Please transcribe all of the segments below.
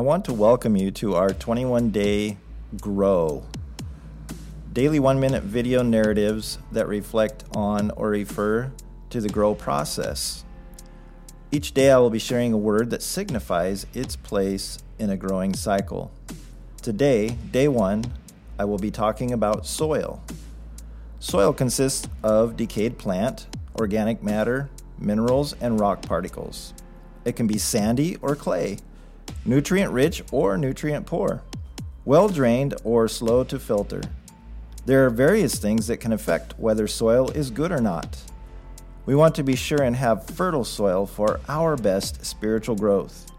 I want to welcome you to our 21 day Grow. Daily one minute video narratives that reflect on or refer to the grow process. Each day I will be sharing a word that signifies its place in a growing cycle. Today, day one, I will be talking about soil. Soil consists of decayed plant, organic matter, minerals, and rock particles. It can be sandy or clay, nutrient rich or nutrient poor, well drained or slow to filter. There are various things that can affect whether soil is good or not. We want to be sure and have fertile soil for our best spiritual growth.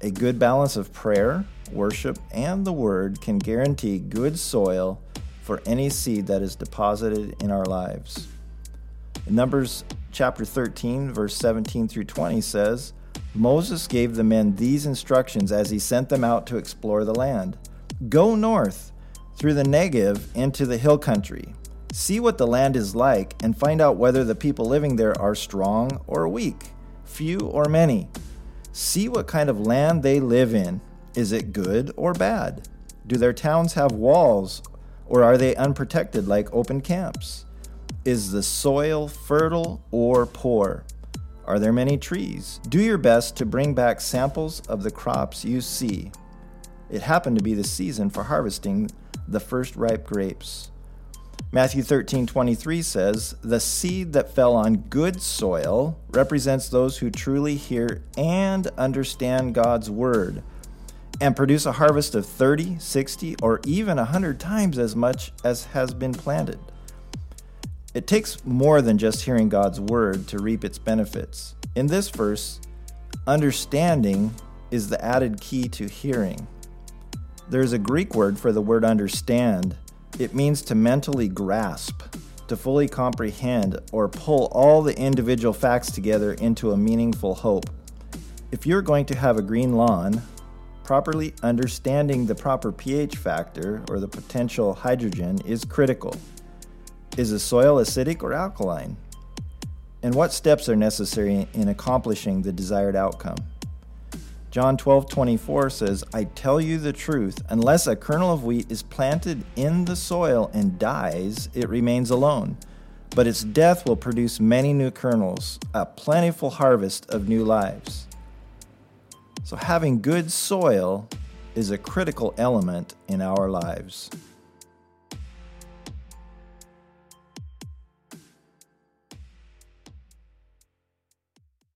A good balance of prayer, worship, and the Word can guarantee good soil for any seed that is deposited in our lives. In Numbers chapter 13, verse 17 through 20 says, Moses gave the men these instructions as he sent them out to explore the land Go north through the Negev into the hill country. See what the land is like and find out whether the people living there are strong or weak, few or many. See what kind of land they live in. Is it good or bad? Do their towns have walls or are they unprotected like open camps? Is the soil fertile or poor? Are there many trees? Do your best to bring back samples of the crops you see. It happened to be the season for harvesting the first ripe grapes. Matthew 13:23 says, "The seed that fell on good soil represents those who truly hear and understand God's word and produce a harvest of 30, 60, or even 100 times as much as has been planted." It takes more than just hearing God's word to reap its benefits. In this verse, understanding is the added key to hearing. There's a Greek word for the word understand. It means to mentally grasp, to fully comprehend, or pull all the individual facts together into a meaningful hope. If you're going to have a green lawn, properly understanding the proper pH factor or the potential hydrogen is critical. Is the soil acidic or alkaline? And what steps are necessary in accomplishing the desired outcome? John 12, 24 says, I tell you the truth, unless a kernel of wheat is planted in the soil and dies, it remains alone. But its death will produce many new kernels, a plentiful harvest of new lives. So, having good soil is a critical element in our lives.